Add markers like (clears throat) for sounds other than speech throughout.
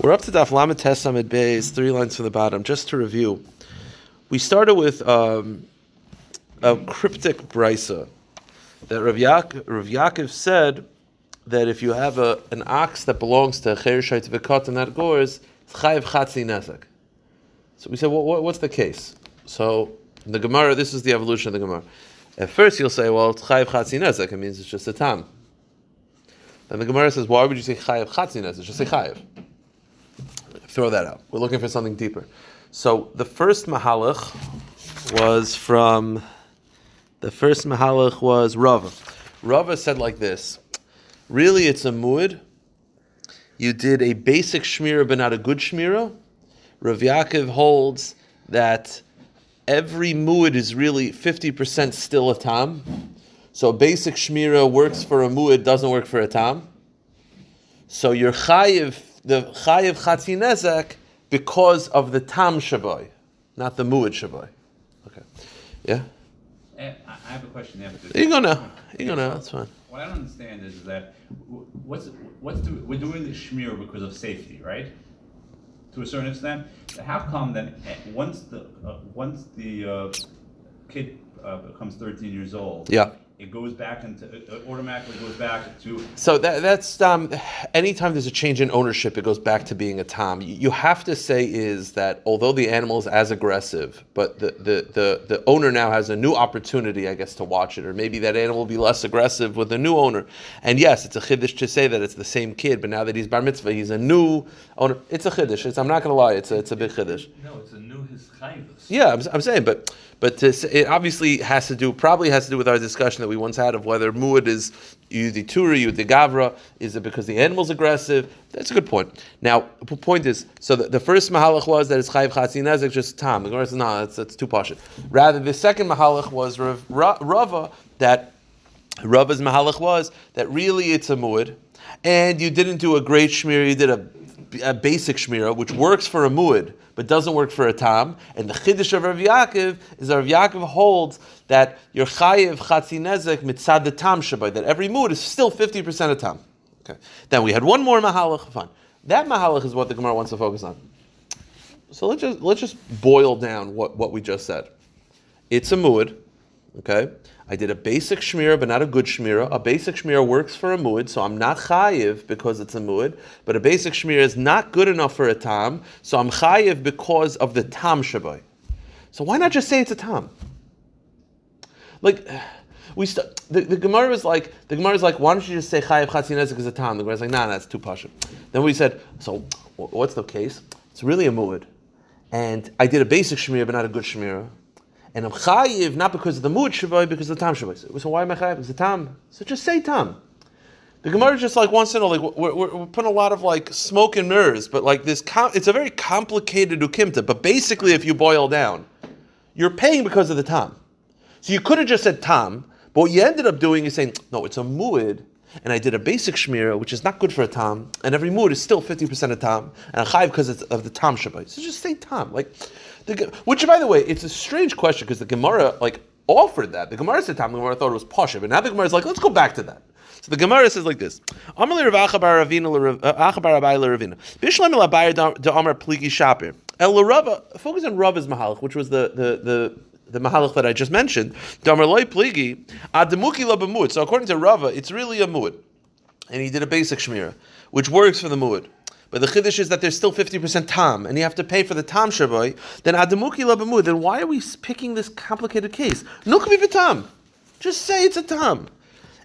We're up to Daf Lamed Tesam Beis, three lines from the bottom. Just to review, we started with um, a cryptic brisa that Rav, Rav Yaakov said that if you have a, an ox that belongs to a Cherishite Vikot and that gores, it's chayiv chatzi nezek. So we said, well, what, what's the case? So the Gemara, this is the evolution of the Gemara. At first, you'll say, well, it's chayiv chatzi nezek. It means it's just a tam. Then the Gemara says, why would you say chayiv chatzi nezek? Just say chayiv throw that out. We're looking for something deeper. So the first mahalach was from the first mahalach was Rava. Rava said like this: Really, it's a muad. You did a basic shmira, but not a good shmira. Rav Yaakov holds that every muad is really fifty percent still a tam. So a basic shmira works for a muad, doesn't work for a tam. So you're chayiv the chayiv chatzi nezek because of the tam shaboy, not the muad shaboy. Okay, yeah. Eh, I have a question after. You go now. You go now. That's fine. What I don't understand is that what's what's the, we're doing the shmir because of safety, right? To a certain extent. How come then eh, once the uh, once the uh, kid uh, becomes 13 years old, Yeah. It goes back into it it automatically goes back to So that, that's um, anytime there's a change in ownership, it goes back to being a tom. You, you have to say is that although the animal is as aggressive, but the, the, the, the owner now has a new opportunity, I guess, to watch it, or maybe that animal will be less aggressive with a new owner. And yes, it's a chiddush to say that it's the same kid, but now that he's bar mitzvah, he's a new owner. It's a chiddush. It's, I'm not going to lie, it's a, it's a big chiddush. No, it's a new his chayvus. Yeah, I'm, I'm saying, but but to, it obviously has to do, probably has to do with our discussion that we once had of whether muad is the turi, the gavra. Is it because the animal's aggressive? That's a good point. Now, the point is, so the, the first mahalach was that it's chayiv chatzi nezek, just tam. The Gemara says, no, that's, that's too pashit. Rather, the second mahalach was Rav, Rava that Rava's mahalach was that really it's a muad, and you didn't do a great shmir, you did a, a basic shmira, which works for a muad, but doesn't work for a tam. And the chiddush of Rav Yaakov is that Rav Yaakov holds that your chayiv chatzi nezek mitzad the tam shabai, that every muad is still 50% of tam. Okay. Then we had one more mahalach, fine. That mahalach is what the Gemara wants to focus on. So let's just, let's just boil down what, what we just said. It's a muad, Okay, I did a basic shmira, but not a good shmira. A basic shmira works for a muad, so I'm not chayiv because it's a muad. But a basic shmira is not good enough for a tam, so I'm chayiv because of the tam shabai. So why not just say it's a tam? Like we st- the, the Gemara is like the Gemara is like why don't you just say chayiv chatzi nezek is a tam? The Gemara is like nah, that's too pasha. Then we said so what's the case? It's really a muad, and I did a basic shmira, but not a good shmira. And I'm chayiv not because of the muad shabbai, because of the tam shabbai. So why am I chayiv? Because the tam. So just say tam. The Gemara just like wants to know, like we're, we're, we're putting a lot of like smoke and mirrors, but like this, com- it's a very complicated ukimta. But basically, if you boil down, you're paying because of the tam. So you could have just said tam, but what you ended up doing is saying, no, it's a muad, and I did a basic shmira, which is not good for a tam, and every muad is still 50% a tam, and a chayiv because it's of the tam shabbai. So just say tam. Like, the, which by the way, it's a strange question because the Gemara like offered that. The Gemara said tam, the Gemara thought it was pasha, but now the Gemara is like, let's go back to that. So the Gemara says like this: Amalei Rav Achabar Ravina uh, Achabar Abai l'Ravina. Bishlam l'Abayir da Amar Pligi Shapir. El l'Rava. Focus on Rava's mahalach, which was the the the. The mahalach that I just mentioned, Damar loy pligi, ademuki la b'muad. So according to Rava, it's really a muad, and he did a basic shmira, which works for the muad. But the chiddush is that there's still 50% tam, and you have to pay for the tam shaboy. Then ademuki la b'muad. Then why are we picking this complicated case? Nukmi b'tam. Just say it's a tam.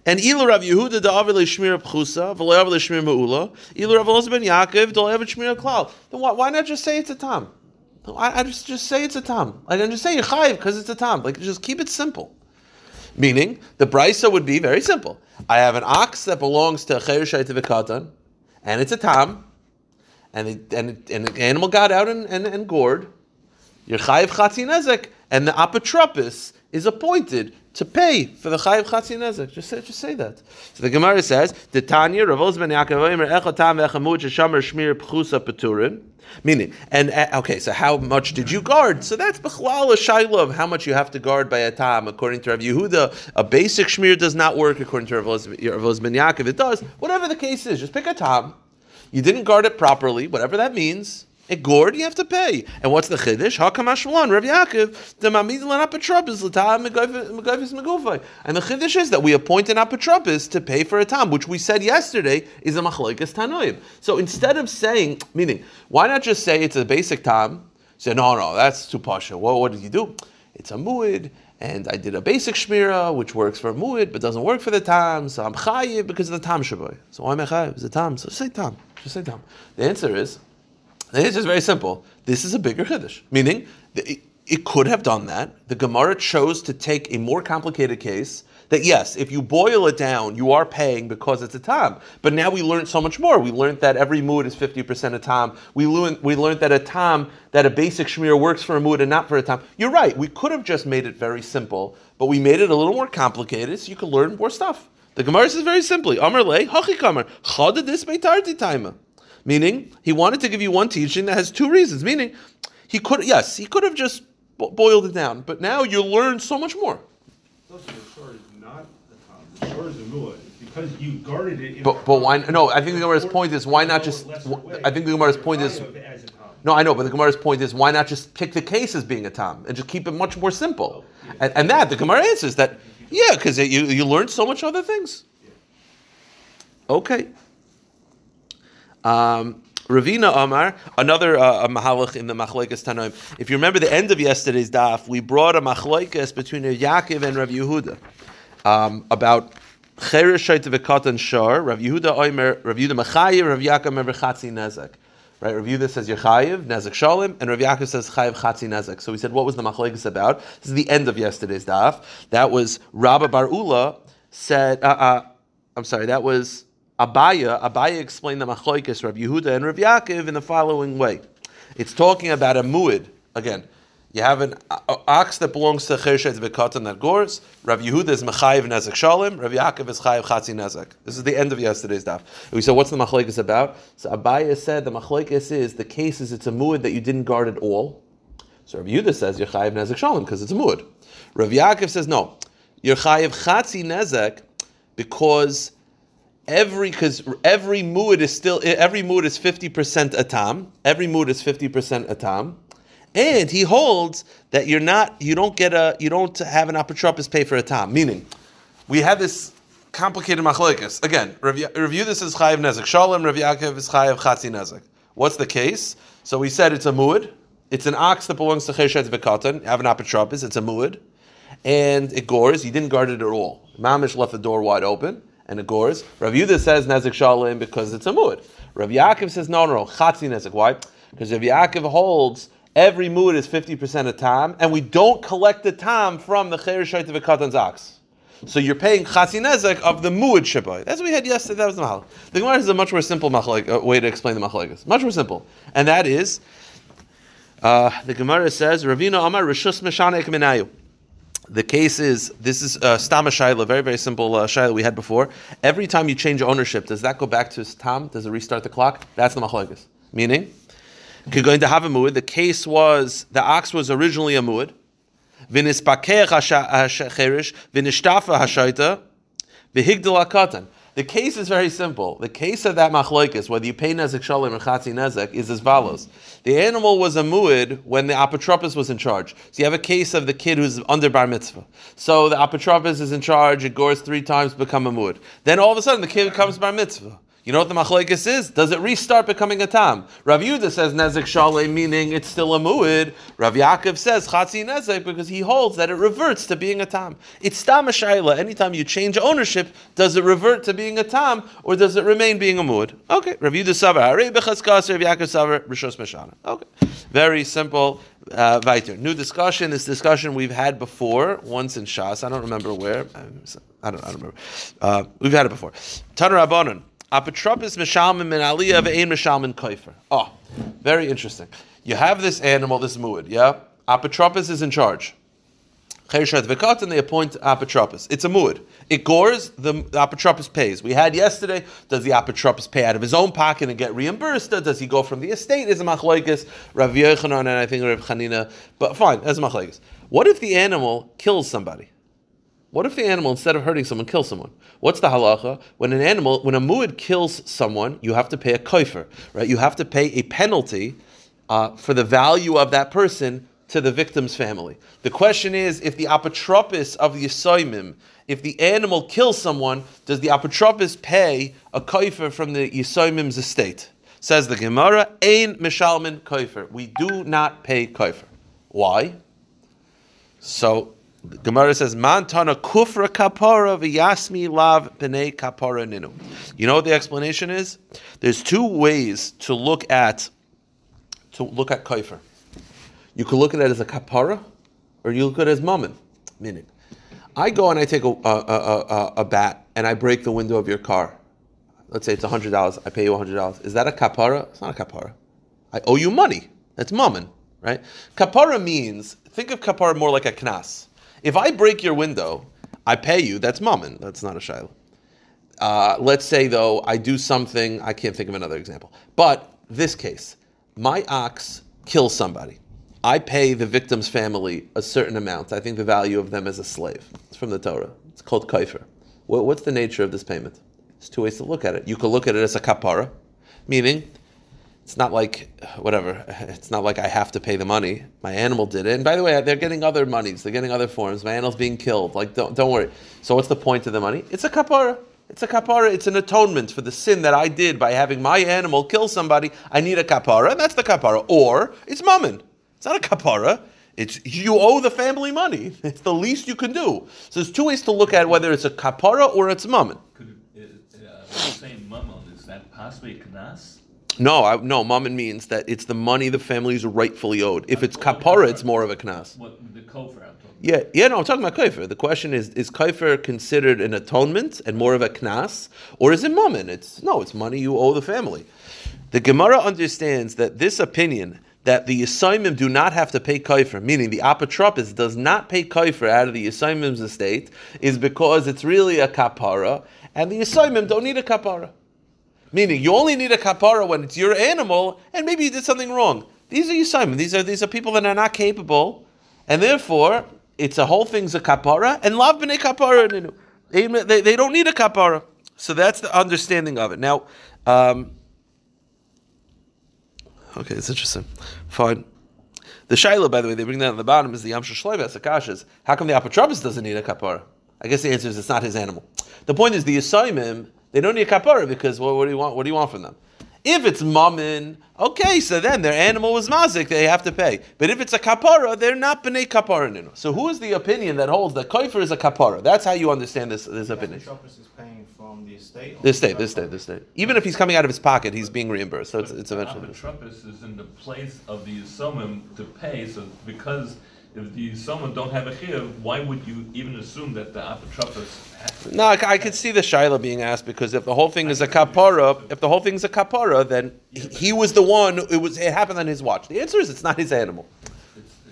And ilu Rav Yehuda da avile shmir pchusa, v'lo avile shmir me'ula, ilu Rav Elazar ben Yaakov avile shmir klal. Then why, why not just say it's a tam? I, I just just say it's a tam. Like I'm just saying you're chayiv because it's a tam. Like just keep it simple. Meaning the brisa would be very simple. I have an ox that belongs to a cherushayt v'katan, and it's a tam, and it, and and the animal got out and, and, and gored. You're chayiv chatzi nezek, and the apotropis is appointed to pay for the chayiv chatzi nezek. Just say, just say that. So the Gemara says, "The Tanya Rav Yaakov Omer Echa Tam V'Echamud Sheshamer Shmir Pchusa Peturin." Meaning, and uh, okay, so how much did you guard? So that's b'chlal a of how much you have to guard by a tam. According to Rav Yehuda, a basic shmir does not work. According to Rav Oz Yaakov, it does. Whatever the case is, just pick a tam. You didn't guard it properly, whatever that means. It gourd you have to pay. And what's the chiddush? Hakam Ashmalan, Rav Yaakov, the mamid lan apotropis l'tam megayvis megufay. And the chiddush is that we appoint an apotropis to pay for a tam, which we said yesterday is a machlekes tanoim. So instead of saying, meaning, why not just say it's a basic tam? Say no, no, that's too pasha. What did you do? It's a muid and I did a basic shmira, which works for a muid, but doesn't work for the tam, so I'm chayiv because of the tam shaboy. So why am I chayiv? It's a tam. So say tam. Just say tam. The answer is, (laughs) answer is very simple. This is a bigger chiddush, meaning it, it could have done that. The Gemara chose to take a more complicated case. That yes, if you boil it down, you are paying because it's a tam. But now we learned so much more. We learned that every muad is fifty percent a tam. We learned we learned that a tam that a basic shmir works for a muad and not for a tam. You're right. We could have just made it very simple, but we made it a little more complicated so you could learn more stuff. The Gemara says very simply, Amar le hachi kamar chada this beitarti taima. Meaning, he wanted to give you one teaching that has two reasons. Meaning, he could, yes, he could have just bo- boiled it down, but now you learn so much more. The shore is not the the shore is the because you guarded it. in But, but why? No, I think the Gemara's point is why not just? I think the Gemara's point is. Chayav as a top. No, I know, but the Gemara's point is why not just pick the case as being a tam and just keep it much more simple? Oh, and, and that the Gemara answers that, yeah, because you you learn so much other things. Okay. Um, Ravina Amar, another uh, mahalach in the Machlekes Tanoim. If you remember the end of yesterday's daf, we brought a Machlekes between Yaakov and Rav Yehuda um, about Cheresh V'Katan shor. Rav Yehuda Oimer, Rav Yehuda Machayev, Rav Yaakov Mever Nezek. Right, Rav Yehuda says Yechayev, Nezek Shalim, and Rav Yaakov says Chayev Chatzi Nezek. So we said, what was the Machlekes about? This is the end of yesterday's daf. That was Rabba Bar Ula said, uh, uh, I'm sorry, that was Abaya, Abaya explained the Machlokes, Rav Yehuda and Rav Yaakov in the following way. It's talking about a muid. Again, you have an ox that belongs to Chershet Vekatan that gores. Rav Yehuda is Mechayiv Nezek Shalom. Rav Yaakov is Chayiv Chatzi Nezek. This is the end of yesterday's daf. And we said, what's the Machlokes about? So Abaya said the Machlokes is the case is it's a muid that you didn't guard at all. So Rav Yehuda says you're Chayiv Nezek Shalim because it's a muid. Rav Yaakov says no, you're Chayiv Chatzi Nezek because every because every muad is still every muad is fifty percent atam. Every muad is fifty percent atam, and he holds that you're not you don't get a you don't have an apotropis pay for a tam. Meaning, we have this complicated machlokes again. Review, review this as chayiv nezek. Shalom Rav Yaakov is chayiv chatzi nezek. What's the case? So we said it's a muad. It's an ox that belongs to cheshet v'katan. You have an apotropis. It's a muad, and it gores. You didn't guard it at all. Mamish left the door wide open and it gores. Rav Yudah says Nezek Shalim because it's a muad. Rav Yaakov says no, no, no, Chatzi Nezek. Why? Because Rav Yaakov holds every muad is 50% of tam, and we don't collect the tam from the Cheir Shaita V'Katan's ox. So you're paying Chatzi Nezek of the muad Shabbai. That's what we had yesterday, that was the Mahal. The Gemara has a much more simple machlek, uh, way to explain the Machlekes. Much more simple. And that is, uh, the Gemara says, Ravina Amar Rishus Meshanek Minayu. The case is this is uh, Stama Shaila, very very simple uh, Shaila we had before. Every time you change ownership, does that go back to Stam? Does it restart the clock? That's the machlokes. Meaning, going to have a muad. The case was the ox was originally a muad. V'nispakeach hashcherish v'nishtafa hashaita v'higdal akatan. The case is very simple. The case of that machlokes, whether you pay nezek shalim or chatzi nezek, is as follows: the animal was a muad when the apotropos was in charge. So you have a case of the kid who's under bar mitzvah. So the apotropos is in charge. It gores three times, become a muad. Then all of a sudden the kid becomes bar mitzvah. You know what the machlekes is? Does it restart becoming a tam? Rav Yudah says nezek shalei, meaning it's still a muad. Rav Yaakov says chatzi nezek because he holds that it reverts to being a tam. It's tam shaila. Anytime you change ownership, does it revert to being a tam or does it remain being a muad? Okay, Rav Yudah savar, Harei bechazkas, Rav Yaakov savar, rishos meshana. Okay, very simple. Uh, weiter. New discussion. This discussion we've had before, once in Shas. I don't remember where. I don't. I don't remember. Uh, we've had it before. Tanar Rabbanon. Apotropis mishalmin min aliyah ve'ein mishalmin koifer. Oh, ah, very interesting. You have this animal, this muad, yeah? Apotropis is in charge. Chershat v'kat, and they appoint apotropis. It's a muad. It gores, the, the apotropis pays. We had yesterday, does the apotropis pay out of his own pocket and get reimbursed? Or does he go from the estate? Is a machlokes, Rav Yochanan and I think Rav Chanina. But fine, as a machlokes. What if the animal kills somebody? What if the animal, instead of hurting someone, kills someone? What's the halacha? When an animal, when a muad kills someone, you have to pay a koifer, right? You have to pay a penalty uh, for the value of that person to the victim's family. The question is, if the apotropis of the yisoimim, if the animal kills someone, does the apotropis pay a koifer from the yisoimim's estate? Says the Gemara, Ein mishalmin koifer. We do not pay koifer. Why? So Gemara says, Man tana kufra kapara v'yasmi lav b'nei kapara ninu. You know what the explanation is? There's two ways to look at to look at koifer. You could look at it as a kapara, or you look at it as mammon. Meaning, I go and I take a, a, a, a, a bat and I break the window of your car. Let's say it's hundred dollars. I pay you hundred dollars. Is that a kapara? It's not a kapara. I owe you money. That's mammon, right? Kapara means think of kapara more like a knas. If I break your window, I pay you. That's mammon. That's not a shiloh. Uh, let's say though I do something. I can't think of another example. But this case, my ox kills somebody. I pay the victim's family a certain amount. I think the value of them as a slave. It's from the Torah. It's called kaifer. What, what's the nature of this payment? There's two ways to look at it. You could look at it as a kapara, meaning it's not like whatever. (laughs) It's not like I have to pay the money. My animal did it. And by the way, they're getting other monies. They're getting other forms. My animal's being killed. Like don't don't worry. So what's the point of the money? It's a kapara. It's a kapara. It's an atonement for the sin that I did by having my animal kill somebody. I need a kapara, and that's the kapara. Or it's mammon. It's not a kapara. It's you owe the family money. (laughs) It's the least you can do. So there's two ways to look at whether it's a kapara or it's mammon. Could, uh, uh, when say mammon, is that possibly knas? No, I, no, mammon means that it's the money the family is rightfully owed. If it's kapara, it's more of a knas. What the kofer I'm talking Yeah, yeah, no, I'm talking about kaifer. The question is: Is kaifer considered an atonement and more of a knas, or is it mammon? It's no, it's money you owe the family. The Gemara understands that this opinion that the Yisaimim do not have to pay kaifer, meaning the apotropis does not pay kaifer out of the Yisaimim's estate, is because it's really a kapara, and the Yisaimim don't need a kapara. Meaning, you only need a kapara when it's your animal, and maybe you did something wrong. These are Yisaimim. These are these are people that are not capable, and therefore it's a whole thing's a kapara, and lav b'nei kapara. They, they, don't need a kapara. So that's the understanding of it. Now, um, okay, it's interesting. Fine. The Shiloh, by the way, they bring that on the bottom is the Yamsha Shloiva Akashas. How come the Apotropis doesn't need a kapara? I guess the answer is it's not his animal. The point is the Yisaimim, they don't need a kapara because what, what do you want? What do you want from them? If it's mammon, okay, so then their animal was mazik, they have to pay. But if it's a kapara, they're not b'nei kapara nino. So who is the opinion that holds that koifer is a kapara? That's how you understand this, this opinion. Apotropis is paying from the estate. or This the state, this kapara? state, this state. Even if he's coming out of his pocket, he's being reimbursed. So it's, it's eventually. Apotropis is in the place of the Yisomim to pay, so because if the Yisomim don't have a chiv, why would you even assume that the Apotropis has No, I, I could see the Shaila being asked because if the whole thing is a kapara, if the whole thing is a kapara, then he, he was the one. It was. It happened on his watch. The answer is it's not his animal.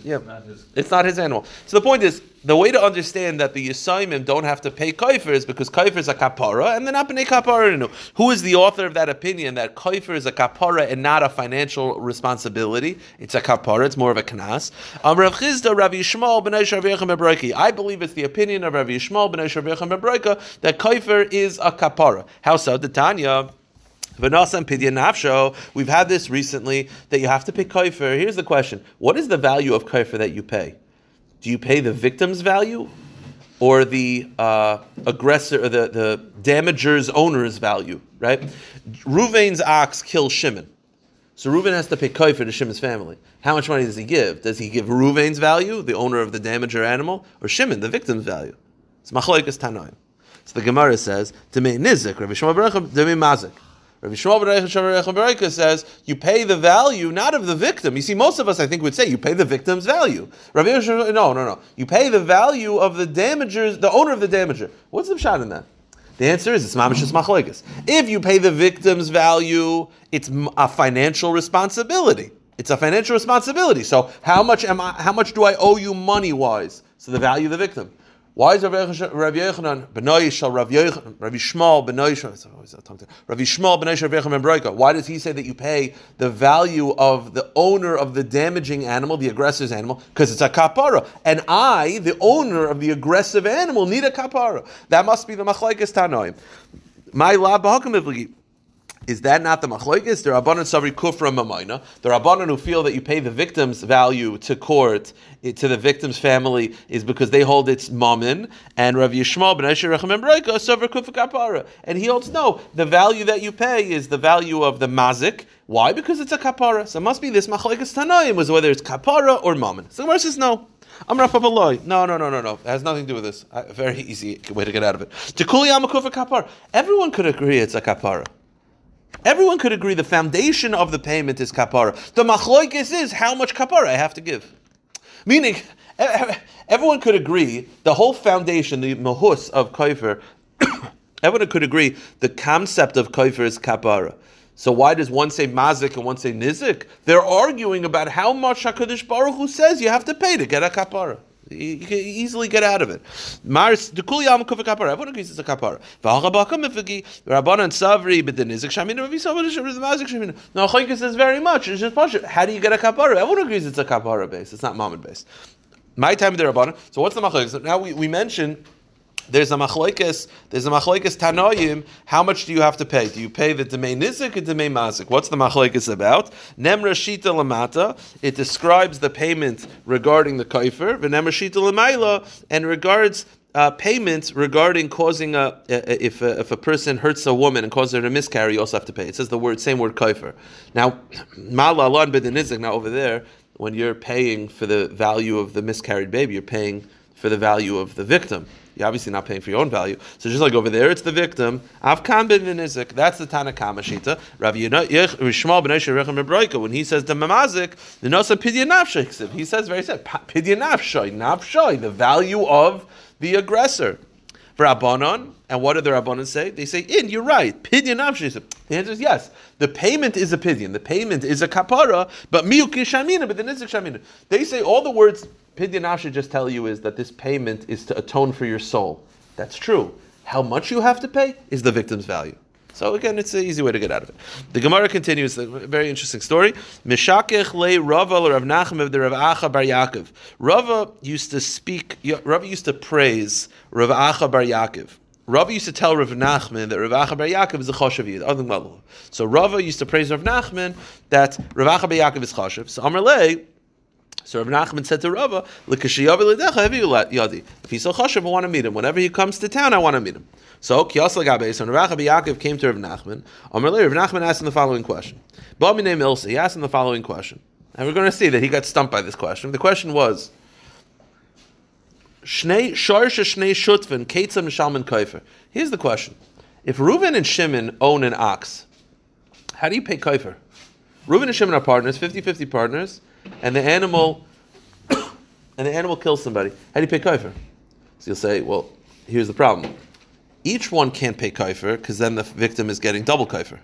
Yeah. not his. It's not his animal. So the point is, the way to understand that the Yisaimim don't have to pay kaifer is because kaifer is a kapara and they're not b'nei kapara. No. Who is the author of that opinion that kaifer is a kapara and not a financial responsibility? It's a kapara. It's more of a knas. Um, Rav Chisda, Rav Yishmael, b'nei I believe it's the opinion of Rav Yishmael, b'nei Shavechem Ebreika, that kaifer is a kapara. How so? The Tanya. We've had this recently that you have to pay kaifer. Here's the question What is the value of kaifer that you pay? Do you pay the victim's value or the uh, aggressor or the, the damager's owner's value, right? Ruvain's ox kills Shimon. So Reuven has to pay kaifer to Shimon's family. How much money does he give? Does he give Reuven's value, the owner of the damager animal, or Shimon, the victim's value? It's machloikas tanoim. So the Gemara says, "Demei nizik, Rabbi Shmuel Baruch, demei mazik." Rabbi Shmuel Baruch says, "You pay the value not of the victim." You see, most of us, I think, would say you pay the victim's value. Rabbi no, no, no. You pay the value of the damagers, the owner of the damager. What's the shot in that? The answer is it's mamashis machloikas. If you pay the victim's value, it's a financial responsibility. It's a financial responsibility. So how much am I? How much do I owe you money wise? So the value of the victim. Why is Rav Yochanan Rav Benoy Shal Rav Yochanan Rav Yishmael Benoy Shal. Rav Yishmael Benoy Shal Rav Broika? Why does he say that you pay the value of the owner of the damaging animal, the aggressor's animal, because it's a kapara, and I, the owner of the aggressive animal, need a kapara? That must be the machlekes tanoim. My lab is that not the machlokes? The rabbanon savri kufra mamayna. The rabbanon who feel that you pay the victim's value to court, eh, to the victim's family, is because they hold its mammon. And Rav Yishmael ben Asher savri kufra kapara. And he holds no. The value that you pay is the value of the mazik. Why? Because it's a kapara. So it must be this machlokes tanoim was whether it's kapara or mammon. So the says no. I'm Rav Papaloi. No, no, no, no, no. It has nothing to do with this. Very easy way to get out of it. Tikuli amakufa kapara. Everyone could agree it's a kapara. Everyone could agree the foundation of the payment is kapara. The machloikis is how much kapara I have to give. Meaning, everyone could agree the whole foundation, the mahus of kaifer, (coughs) everyone could agree the concept of kaifer is kapara. So why does one say mazik and one say nizik? They're arguing about how much Hakadosh Baruch Hu says you have to pay to get a kapara. You, can easily get out of it. Mars the kuli yam kufa kapara. Everyone agrees it's a kapara. V'hachabakam ifagi rabbanan savri but the nizik shamin ravi savri the mazik shamin. No, Chaykis says very much. It's just pasha. How do you get a kapara? Everyone agrees it's a kapara base. It's not mamad base. My time the rabbanan. So what's the machlokes? Now we, we mentioned there's a machlokes, there's a machlokes tanoyim. How much do you have to pay? Do you pay the demay nizik or demay mazik? What's the machlokes about? Nemra shita lamata. It describes the payment regarding the kaifer. V'nemra shita lamayla and regards uh, payments regarding causing a, if a, if a person hurts a woman and causes her to miscarry, you also have to pay. It says the word same word kaifer. Now, (clears throat) malalan b'denizik. Now over there, when you're paying for the value of the miscarried baby, you're paying for the value of the victim. You're obviously not paying for your own value. So just like over there, it's the victim. Avkan ben Nizik. That's the Tanakama Shita. Rav Yishmael ben Rechem When he says the mamazik, the nosa pidya nafshay. He says very sad pidya nafshay, nafshay, the value of the aggressor. For Rabbanon, and what do the Rabbanon say? They say, "In, you're right. Pidyon nafshay." The answer is yes. The payment is a pidyon. The payment is a kapara, but miyuk shamina, but the nizik shamina. They say all the words Pidyon should just tell you is that this payment is to atone for your soul. That's true. How much you have to pay is the victim's value. So again, it's an easy way to get out of it. The Gemara continues, a very interesting story. Mishakech le Rava Rav Nachum of the Rav Acha Bar Yaakov. Rava used to speak, Rava used to praise Rav Acha Bar Yaakov. Rava used to tell Rav Nachman that Rav Acha Bar Yaakov is a choshev So Rava used to praise Rav Nachman that Rav Acha Bar Yaakov is choshev. So Amr so Rav Nachman said to Rava, If he's so chashav, I want to meet him. Whenever he comes to town, I want to meet him. So Kiyas Lagabe, so Rav Yaakov came to Rav Nachman. Amalei, Rav Nachman asked him the following question. He asked him the following question. And we're going to see that he got stumped by this question. The question was, Shnei Sharsha Shnei Shutvin, Ketzam Shalman. Here's the question. If Reuven and Shimon own an ox, how do you pay Kaifer? Reuven and Shimon are partners, 50-50 partners and the animal (coughs) and the animal kills somebody, how do you pay kaifer? So you'll say, well, here's the problem. Each one can't pay kaifer because then the victim is getting double kaifer.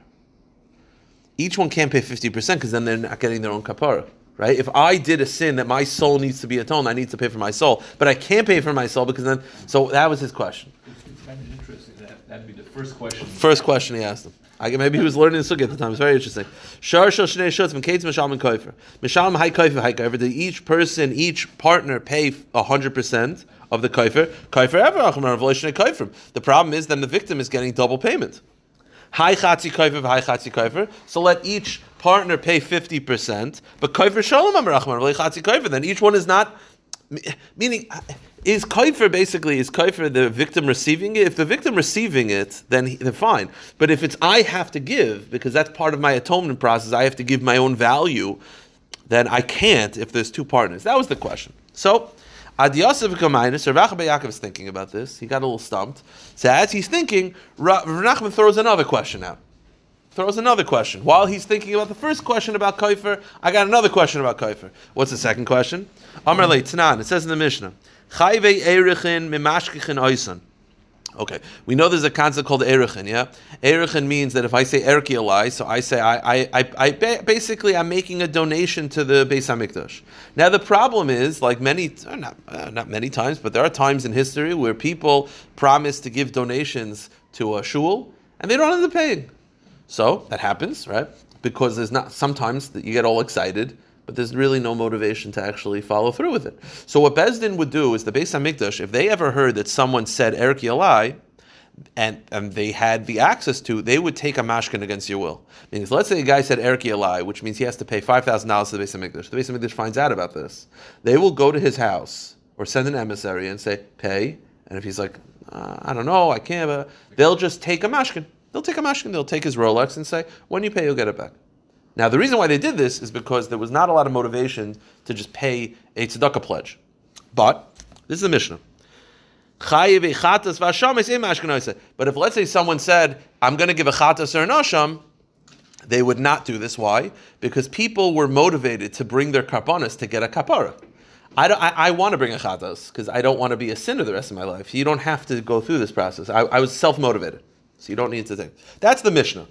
Each one can't pay 50% because then they're not getting their own kapara. Right? If I did a sin that my soul needs to be atoned, I need to pay for my soul. But I can't pay for my soul because then. So that was his question. It's kind of interesting. That, that'd be the first question. First question he asked him. I, maybe he was learning the sugi at the time. It's very interesting. Shar shel shnei shutz from kates mishalm and koifer. Mishalm high koifer high koifer. Did each person, each partner pay hundred percent of the koifer? Koifer ever koifer. The problem is then the victim is getting double payment. High chatzi koifer high chatzi koifer. So let each partner pay fifty percent, but koifer shalom amarachman chatzi koifer. Then each one is not meaning is kaifer basically is kaifer the victim receiving it? If the victim receiving it, then he, they're fine. But if it's I have to give because that's part of my atonement process, I have to give my own value. Then I can't if there's two partners. That was the question. So. Ad Yosef Kamainus, Rav Yaakov is thinking about this. He got a little stumped. So as he's thinking, Rav Nachman throws another question out. Throws another question. While he's thinking about the first question about Kaifer, I got another question about Kaifer. What's the second question? Amar Tanan. It says in the Mishnah, Chayve Erichin Mimashkichin Oisan. Okay, we know there's a concept called erichin. Yeah, erichin means that if I say erki alai, so I say I, I, I, I ba- basically I'm making a donation to the Beis Hamikdash. Now the problem is, like many, uh, not uh, not many times, but there are times in history where people promise to give donations to a shul and they don't end up paying. So that happens, right? Because there's not sometimes that you get all excited, but there's really no motivation to actually follow through with it. So what Bezdin would do is the Beis Hamikdash, if they ever heard that someone said Erki Alai, and and they had the access to, they would take a mashkin against your will. Meaning, let's say a guy said Erki Alai, which means he has to pay five thousand dollars to the Beis Hamikdash. The Beis Hamikdash finds out about this. They will go to his house or send an emissary and say pay. And if he's like, uh, I don't know, I can't, uh, they'll just take a mashkin. They'll take a mashkin. They'll take his Rolex and say, when you pay, you'll get it back. Now, the reason why they did this is because there was not a lot of motivation to just pay a tzedakah pledge. But this is the Mishnah. But if let's say someone said, I'm going to give a chatas or an asham, they would not do this. Why? Because people were motivated to bring their karbonis to get a kapara. I, I, I want to bring a chatas because I don't want to be a sinner the rest of my life. You don't have to go through this process. I, I was self motivated, so you don't need to think. That's the Mishnah.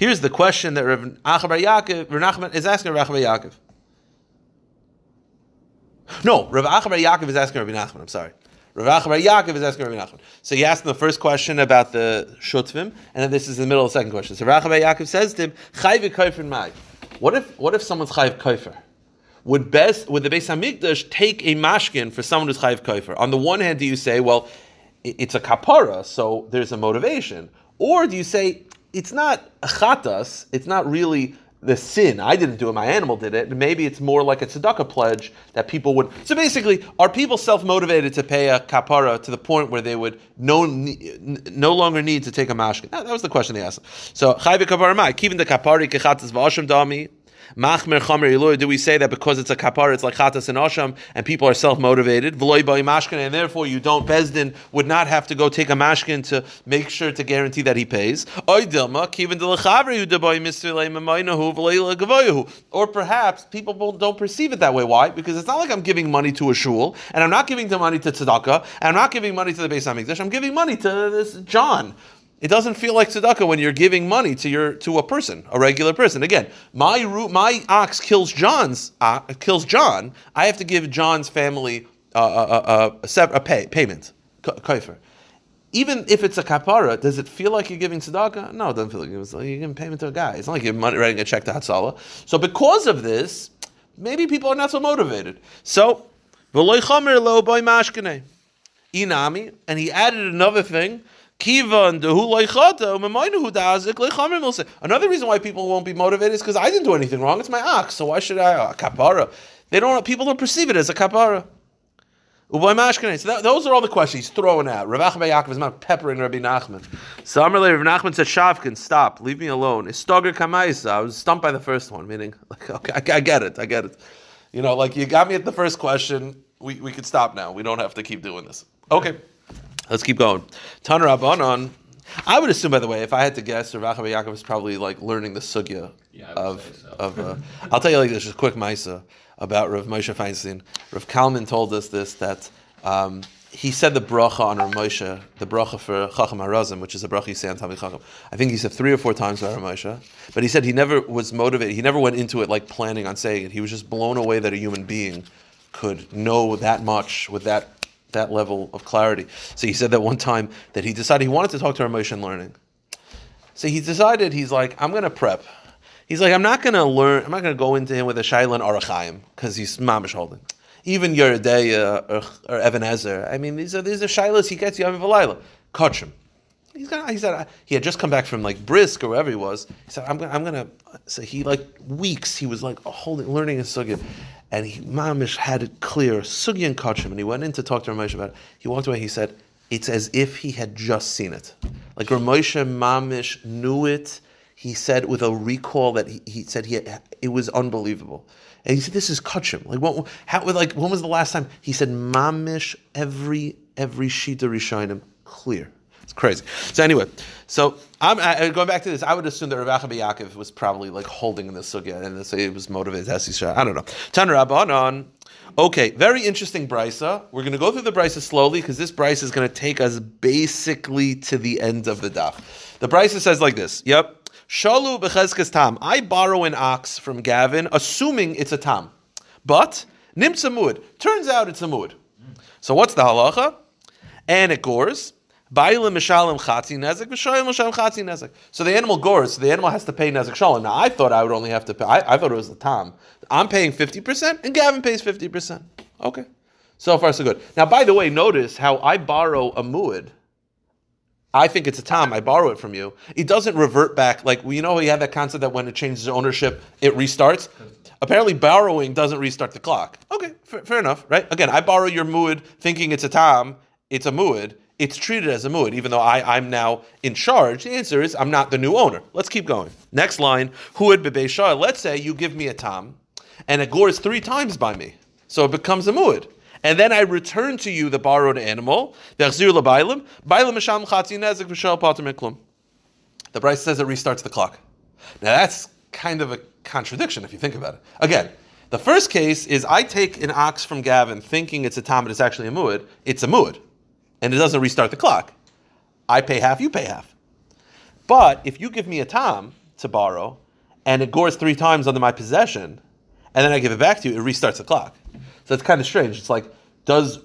Here's the question that Rav Achabar Yaakov, Rav Nachman is asking Rav Achabar Yaakov. No, Rav Achabar Yaakov is asking Rabbi Nachman. I'm sorry. Rav Achabar Yaakov is asking Rabbi Nachman. So he asked him the first question about the shutvim, and then this is the middle of the second question. So Rav Achabar Yaakov says to him, Chayv kofer mai. What if what if someone's chayv kofer? Would best would the Beis Hamikdash take a mashkin for someone who's chayv kofer? On the one hand, do you say, well, it's a kapara, so there's a motivation, or do you say it's not a chatas, it's not really the sin. I didn't do it, my animal did it. Maybe it's more like a tzedakah pledge that people would. So basically, are people self motivated to pay a kapara to the point where they would no, no longer need to take a mashkin? That, was the question they asked. So, chayve kapara mai, kivin the kapari kechatas v'asham dami. Machmer chamer ilur. Do we say that because it's a kapar, it's like chatas and asham, and people are self motivated? V'loy by mashkin, and therefore you don't. Bezdin would not have to go take a mashkin to make sure to guarantee that he pays. Or perhaps people don't perceive it that way. Why? Because it's not like I'm giving money to a shul, and I'm not giving the money to tzedakah, and I'm not giving money to the Beis Hamikdash. I'm giving money to this John. It doesn't feel like tzedakah when you're giving money to your to a person, a regular person. Again, my my ox kills John's uh, kills John. I have to give John's family uh, a, a, a, a pay, payment, kaifer. Even if it's a kapara, does it feel like you're giving tzedakah? No, it doesn't feel like you're giving payment to a guy. It's not like you're money, writing a check to Hatzala. So because of this, maybe people are not so motivated. So, inami, and he added another thing. Another reason why people won't be motivated is because I didn't do anything wrong. It's my ox, so why should I uh, kapara? They don't. People don't perceive it as a kapara. So that, those are all the questions he's throwing out. Rav Achba Yaakov is not peppering Rabbi Nachman. So Amarle Rav Nachman said, "Shavkin, stop, leave me alone." I was stumped by the first one, meaning (laughs) like, okay, I, I get it, I get it. You know, like you got me at the first question. We we could stop now. We don't have to keep doing this. Okay. Let's keep going. Tan Rabbanon. I would assume, by the way, if I had to guess, Rav Yaakov is probably like learning the sugya Yeah, of so. of. Uh, I'll tell you like this, just a quick ma'isa about Rav Moshe Feinstein. Rav Kalman told us this that um, he said the bracha on Rav Moshe, the bracha for Chacham Harazim, which is a bracha you say on Chacham. I think he said three or four times by Rav Moshe, but he said he never was motivated. He never went into it like planning on saying it. He was just blown away that a human being could know that much with that that level of clarity. So he said that one time that he decided he wanted to talk to Moshe in learning. So he decided he's like, I'm going to prep. He's like, I'm not going to learn. I'm not going to go into him with a Shaila and Orach Chaim because he's mamish holding. Even Yeridei uh, or, or Evan Ezer. I mean, these are these are Shailas he gets Yom Valayla. Kachim. He's gonna, he said he had just come back from like Brisk or wherever he was. He said, "I'm gonna, I'm gonna." So he like weeks he was like holding, learning a sugya, and he mamish had it clear sugya and kachim. And he went in to talk to Ramesh about it. He walked away. He said, "It's as if he had just seen it. Like Ramosha mamish knew it." He said with a recall that he, he said he it was unbelievable. And he said, "This is kachim. Like what? How? Like when was the last time?" He said, "Mamish every every shita rishonim clear." It's crazy. So anyway, so I'm I, going back to this. I would assume that Rav Yaakov was probably like holding in the sugya and so he was motivated as he. I don't know. Tan Rabbanon Okay, very interesting brisa. We're going to go through the brisa slowly because this brisa is going to take us basically to the end of the daf. The brisa says like this. Yep. Shalu bechezkes tam. I borrow an ox from Gavin, assuming it's a tam, but nimtza muad. Turns out it's a muad. So what's the halacha? And it gores. So the animal gores, so the animal has to pay nezek shalom. Now I thought I would only have to pay, I, I thought it was the tam. I'm paying 50% and Gavin pays 50%. Okay. So far so good. Now by the way, notice how I borrow a muad. I think it's a tam. I borrow it from you. It doesn't revert back. Like you know, you have that concept that when it changes ownership, it restarts. Apparently, borrowing doesn't restart the clock. Okay, fair, fair enough, right? Again, I borrow your muad thinking it's a tam. It's a muad. It's treated as a muad, even though I, I'm now in charge. The answer is I'm not the new owner. Let's keep going. Next line, huad bebeishah. Let's say you give me a tam, and it gores three times by me, so it becomes a muad and then I return to you the borrowed animal. The brisa says it restarts the clock. Now that's kind of a contradiction if you think about it. Again, the first case is I take an ox from Gavin thinking it's a tam, but it's actually a muad. It's a muad, and it doesn't restart the clock. I pay half, you pay half. But if you give me a tam to borrow, and it gores three times under my possession, and then I give it back to you, it restarts the clock. So it's kind of strange. It's like, does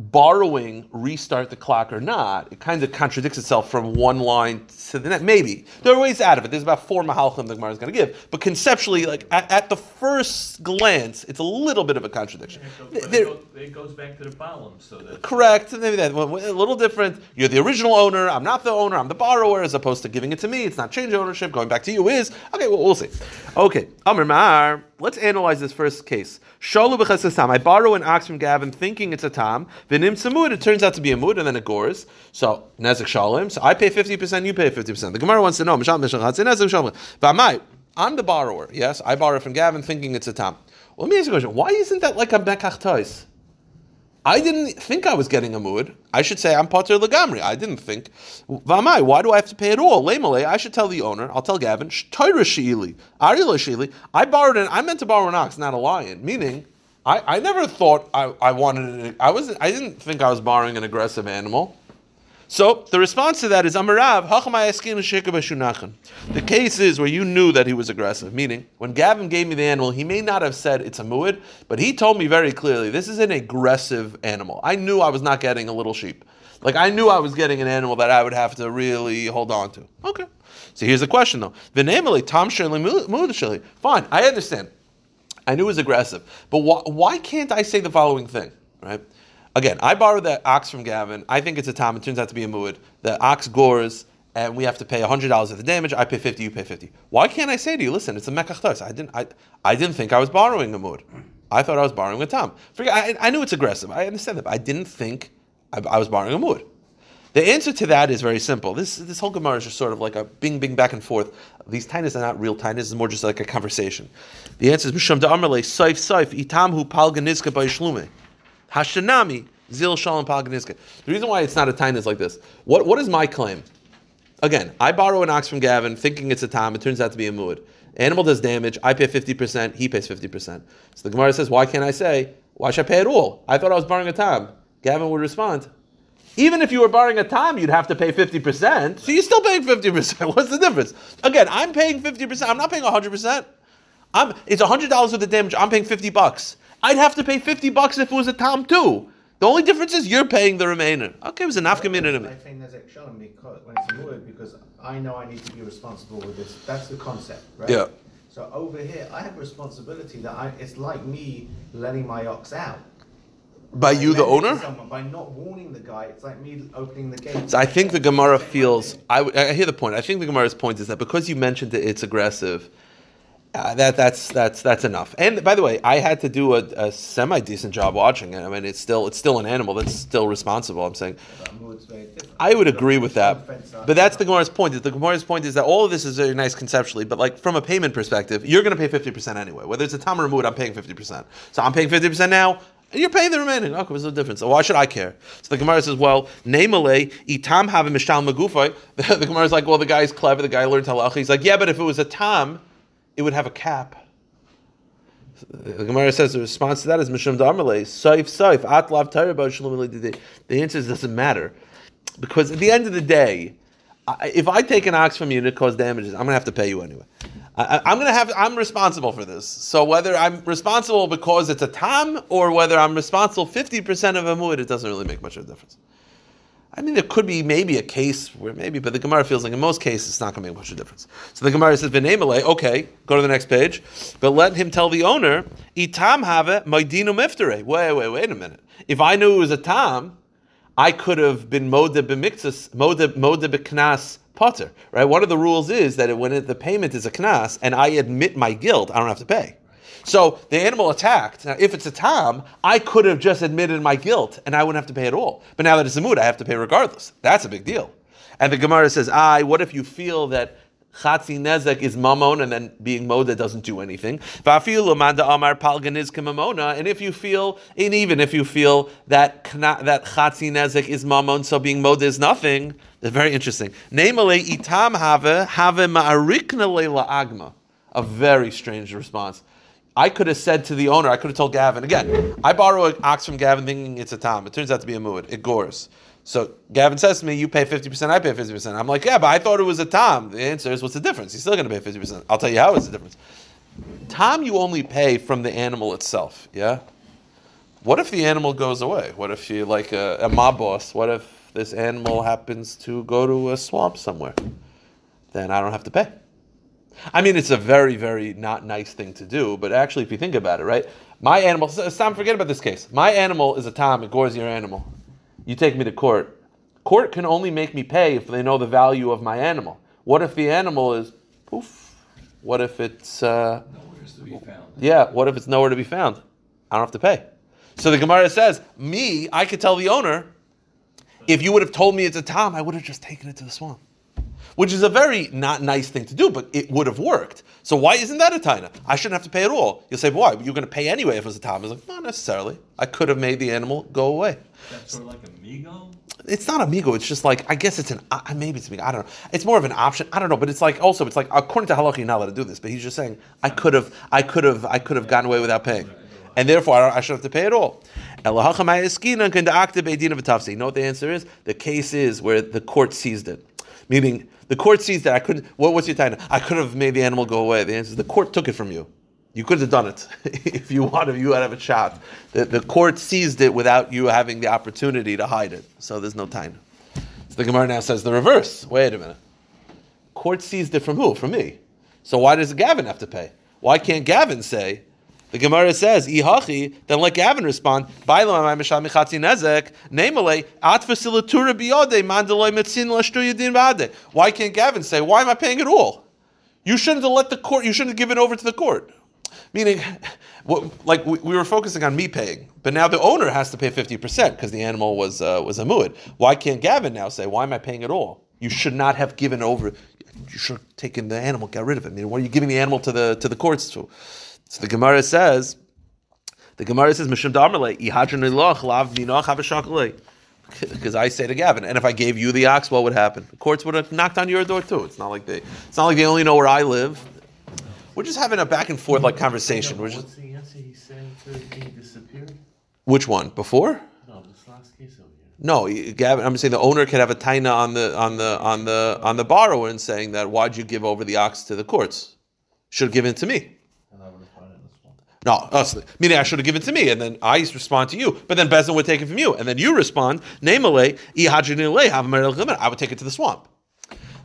borrowing restart the clock or not? It kind of contradicts itself from one line to the next. Maybe there are ways out of it. There's about four mahalchim the Gemara is going to give, but conceptually, like at, at, the first glance, it's a little bit of a contradiction. But it, goes, it goes back to the Balaam, so that Correct. Maybe that a little different. You're the original owner. I'm not the owner. I'm the borrower, as opposed to giving it to me. It's not change ownership. Going back to you is okay. Well, we'll see. Okay, Amr Mar. Let's analyze this first case. B'chesed. I borrow an ox from Gavin, thinking it's a tam. V'nim samud. It turns out to be a muad, and then it gores. So nezek shalim. So I pay fifty percent. You pay fifty percent. The Gemara wants to know. Mishal mishal nezek shalim. V'amai. I'm the borrower. Yes, I borrow from Gavin, thinking it's a tam. Well, let me ask you a question. Why isn't that like a mekach tois? I didn't think I was getting a muad. I should say I'm potter legamri. I didn't think. Vamai, why do I have to pay it all? Lemale, I should tell the owner. I'll tell Gavin. Toira. I borrowed an. I meant to borrow an ox, not a lion. Meaning, I, I never thought I, I wanted. I was I didn't think I was borrowing an aggressive animal. So the response to that is Amarav. The case is where you knew that he was aggressive, meaning when Gavin gave me the animal, he may not have said it's a muad, but he told me very clearly this is an aggressive animal. I knew I was not getting a little sheep. Like I knew I was getting an animal that I would have to really hold on to. Okay. So here's the question though. V'nemeli Tom Shirley Muad Shirley. Fine, I understand. I knew it was aggressive, but why can't I say the following thing, right? Again, I borrowed that ox from Gavin. I think it's a tom. It turns out to be a muad. The ox gores, and we have to pay hundred dollars of the damage. I pay fifty. You pay fifty. Why can't I say to you, listen, it's a mekach I didn't. I, I didn't think I was borrowing a muad. I thought I was borrowing a tom. Forget, I, I knew it's aggressive. I understand that, I didn't think I, I was borrowing a muad. The answer to that is very simple. This this whole Gemara is just sort of like a bing bing back and forth. These tainas are not real tainas; it's more just like a conversation. The answer is Misham Da'amarle Saif Saif Itamhu Palganizka by Shlume. Hashanami Zil Shalom Palganizka. The reason why it's not a time is like this. What what is my claim? Again, I borrow an ox from Gavin, thinking it's a tam. It turns out to be a muad. Animal does damage. I pay fifty percent. He pays fifty percent. So the Gemara says, why can't I say? Why should I pay it all? I thought I was borrowing a tam. Gavin would respond, even if you were borrowing a time, you'd have to pay 50%. So you're still paying 50%. (laughs) What's the difference? Again, I'm paying 50%. I'm not paying 100%. I'm, it's $100 worth of damage. I'm paying 50 bucks. I'd have to pay 50 bucks if it was a Tom too. The only difference is you're paying the remainder. Okay, it was a nafka to me. I think that's Shalom because when it's a because I know I need to be responsible with this. That's the concept, right? Yeah. So over here, I have responsibility that I. It's like me letting my ox out. By you, the Lending it to owner? Someone, by not warning the guy, it's like me opening the gate. So I think the Gemara feels. I hear the point. I think the Gemara's point is that because you mentioned that it's aggressive, uh, that that's that's that's enough. And by the way, I had to do a, a semi decent job watching it. I mean, it's still it's still an animal that's still responsible. I'm saying. But muad's very different. I would agree with that. But that's the Gemara's point. is The Gemara's point is that all of this is very nice conceptually, but like from a payment perspective, you're going to pay 50% anyway. Whether it's a tam or a muad, I'm paying 50%. So I'm paying 50% now, and you're paying the remaining. Okay, what's the difference? So why should I care? So the Gemara says, well, namele, itam have a mishtal magufay. (laughs) The the Gemara's like, well, the guy's clever, the guy learned halacha. He's like, yeah, but if it was a tam, it would have a cap. The Gemara says the response to that is Mishum Darmalei, Saif Saif, At Lav Torah The answer is doesn't matter. Because at the end of the day, if I take an ox from you and it causes damages, I'm going to have to pay you anyway. I, I'm going to have, I'm responsible for this. So whether I'm responsible because it's a tam or whether I'm responsible 50% of a mu'id, it doesn't really make much of a difference. I mean, there could be maybe a case where maybe, but the Gemara feels like in most cases it's not going to make much of a difference. So the Gemara says, "V'neimele." Okay, go to the next page, but let him tell the owner, "Itam have my dinu miftare." Wait, wait, wait a minute. If I knew it was a tam, I could have been moda b'miktas, moda moda b'knas potter. Right. One of the rules is that when the payment is a knas and I admit my guilt, I don't have to pay. So the animal attacked. Now, if it's a tom, I could have just admitted my guilt and I wouldn't have to pay at all. But now that it's a muad, I have to pay regardless. That's a big deal. And the Gemara says, "I. What if you feel that?" Chatzi nezek is mamon, and then being moda doesn't do anything. And if you feel, and even if you feel that that chatzi nezek is mamon, so being moda is nothing. It's very interesting. Namele itam have have ma'arikna agma. A very strange response. I could have said to the owner, I could have told Gavin again. I borrow an ox from Gavin thinking it's a tam. It turns out to be a muad. It gores. So Gavin says to me, "You pay fifty percent. I pay fifty percent." I'm like, "Yeah, but I thought it was a tam." The answer is, "What's the difference? He's still going to pay fifty percent." I'll tell you how it's the difference. Tam, you only pay from the animal itself. Yeah. What if the animal goes away? What if you like a, a mob boss? What if this animal happens to go to a swamp somewhere? Then I don't have to pay. I mean, it's a very, very not nice thing to do, but actually, if you think about it, right? My animal, Sam, forget about this case. My animal is a Tam, it gores your animal. You take me to court. Court can only make me pay if they know the value of my animal. What if the animal is poof? What if it's, uh, Nowhere's to be found. yeah, what if it's nowhere to be found? I don't have to pay. So the Gemara says, me, I could tell the owner, if you would have told me it's a Tam, I would have just taken it to the swamp. Which is a very not nice thing to do, but it would have worked. So why isn't that a taina? I shouldn't have to pay at all. You'll say, why? You're going to pay anyway if it was a Tam. It's like, not necessarily. I could have made the animal go away. That's sort of like a migo. It's not amigo. It's just like I guess it's an uh, maybe it's amigo. I don't know. It's more of an option. I don't know. But it's like also it's like according to halacha you're not allowed to do this. But he's just saying I could have I could have I could have gotten away without paying, and therefore I, I should have to pay at all. You know what the answer is? The case is where the court seized it, meaning the court seized that I couldn't. What, what's your time? I could have made the animal go away. The answer is the court took it from you. You could have done it (laughs) if you wanted. You would have a shot. The, the court seized it without you having the opportunity to hide it. So there's no time. So the Gemara now says the reverse. Wait a minute. Court seized it from who? From me. So why does Gavin have to pay? Why can't Gavin say? The Gemara says, "Ihachi." Then let Gavin respond. Why can't Gavin say, "Why am I paying it all?" You shouldn't have let the court. You shouldn't have given over to the court. Meaning, (laughs) what, like we, we were focusing on me paying, but now the owner has to pay fifty percent because the animal was uh, was a muad. Why can't Gavin now say, "Why am I paying it all?" You should not have given over. You should have taken the animal, got rid of it. I mean, what are you giving the animal to the to the courts to? So the Gemara says, the Gemara says, "Mishum damarle iloch lav vinoch havashakalei." Because I say to Gavin, and if I gave you the ox, what would happen? The courts would have knocked on your door too. It's not like they. It's not like they only know where I live. We're just having a back and forth like conversation. We're just What's the answer he said for he disappeared? which one before? No, this last case over here. No, Gavin. I'm saying the owner could have a taina on the on the on the on the borrower and saying that why'd you give over the ox to the courts? Should have given it to me. And I would have found it in this one. No, us, meaning I should have given it to me, and then I respond to you. But then Bezin would take it from you, and then you respond, namele, I would take it to the swamp.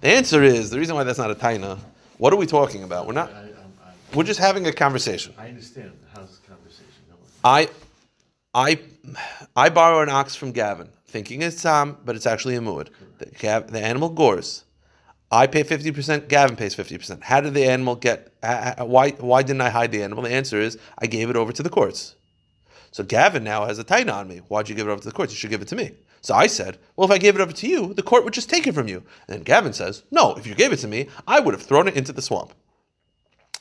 The answer is the reason why that's not a taina. What are we talking about? We're not. I, I'm, We're just having a conversation. I, I understand. How's this conversation going? I, I, I borrow an ox from Gavin, thinking it's Tam, but it's actually a muad. The, the animal gores. I pay fifty percent. Gavin pays fifty percent. How did the animal get? Why? Why didn't I hide the animal? The answer is I gave it over to the courts. So Gavin now has a taina on me. Why'd you give it over to the courts? You should give it to me. So I said, well, if I gave it over to you, the court would just take it from you. And Gavin says, no, if you gave it to me, I would have thrown it into the swamp.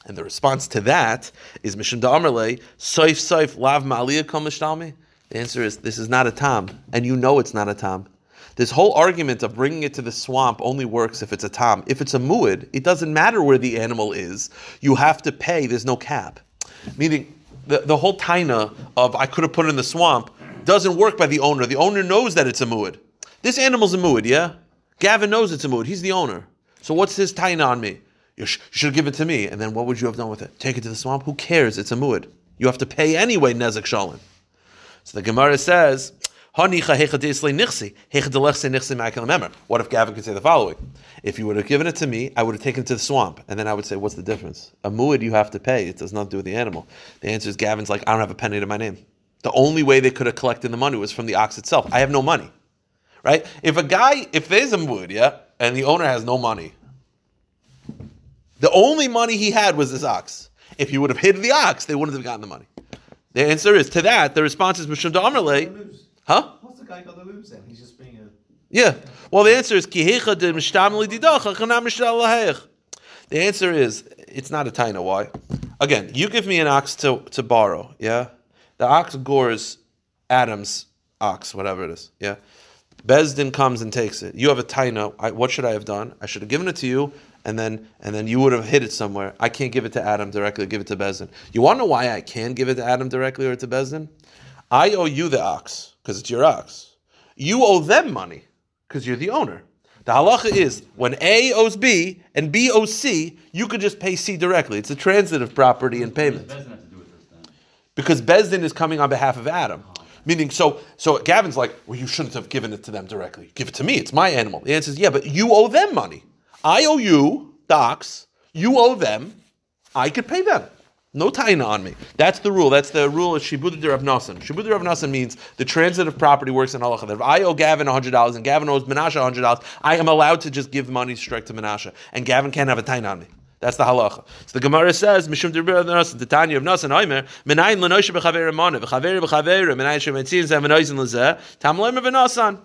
And the response to that is Mishum Da'amarle, Soif Soif Lav Ma'aliyah Kol Mishtalmi. The answer is this is not a tam, and you know it's not a tam. This whole argument of bringing it to the swamp only works if it's a tam. If it's a muad, it doesn't matter where the animal is. You have to pay. There's no cap. Meaning, the, the whole taina of I could have put it in the swamp doesn't work by the owner. The owner knows that it's a muad. This animal's a muad, yeah? Gavin knows it's a muad. He's the owner. So what's his taina on me? You, sh- you should given it to me. And then what would you have done with it? Take it to the swamp? Who cares? It's a muad. You have to pay anyway, Nezek Shalem. So the Gemara says, What if Gavin could say the following? If you would have given it to me, I would have taken it to the swamp, and then I would say, "What's the difference? A muad you have to pay. It does not do with the animal." The answer is Gavin's like, "I don't have a penny to my name." The only way they could have collected the money was from the ox itself. I have no money, right? If a guy, if there's a muad, yeah, and the owner has no money, the only money he had was this ox. If he would have hid the ox, they wouldn't have gotten the money. The answer is to that. The response is Mishum Da'amarle. Huh? What's the guy got to lose then? He's just being a. Yeah. Well, the answer is Kihecha de Mishtam Mishtal The answer is it's not a taina. Why? Again, you give me an ox to, to borrow. Yeah, the ox gores Adam's ox, whatever it is. Yeah, Beis Din comes and takes it. You have a taina. I, what should I have done? I should have given it to you, and then and then you would have hid it somewhere. I can't give it to Adam directly. Give it to Beis Din. You want to know why I can give it to Adam directly or to Beis Din? I owe you the ox because it's your ox. You owe them money because you're the owner. The halacha is when A owes B and B owes C, you could just pay C directly. It's a transitive property and payment Doesn't have to do with this then. because Beis Din is coming on behalf of Adam. Ah. Meaning, so so Gavin's like, well, you shouldn't have given it to them directly. Give it to me. It's my animal. The answer is, yeah, but you owe them money. I owe you, the ox. You owe them. I could pay them. No taina on me. That's the rule. That's the rule of Shibud Rav Nassan. Shibud Rav Nassan means the transitive property works in halacha. If I owe Gavin $100 and Gavin owes Menashe $100, I am allowed to just give money straight to Menashe. And Gavin can't have a taina on me. That's the halacha. So the Gemara says, "Mishum derbir nasan the Tanya of nasan oimer menayin lenoshe b'chaver mana v'chaver b'chaver menayin shemetzin zeh menoizin lezeh tam loimer v'nasan."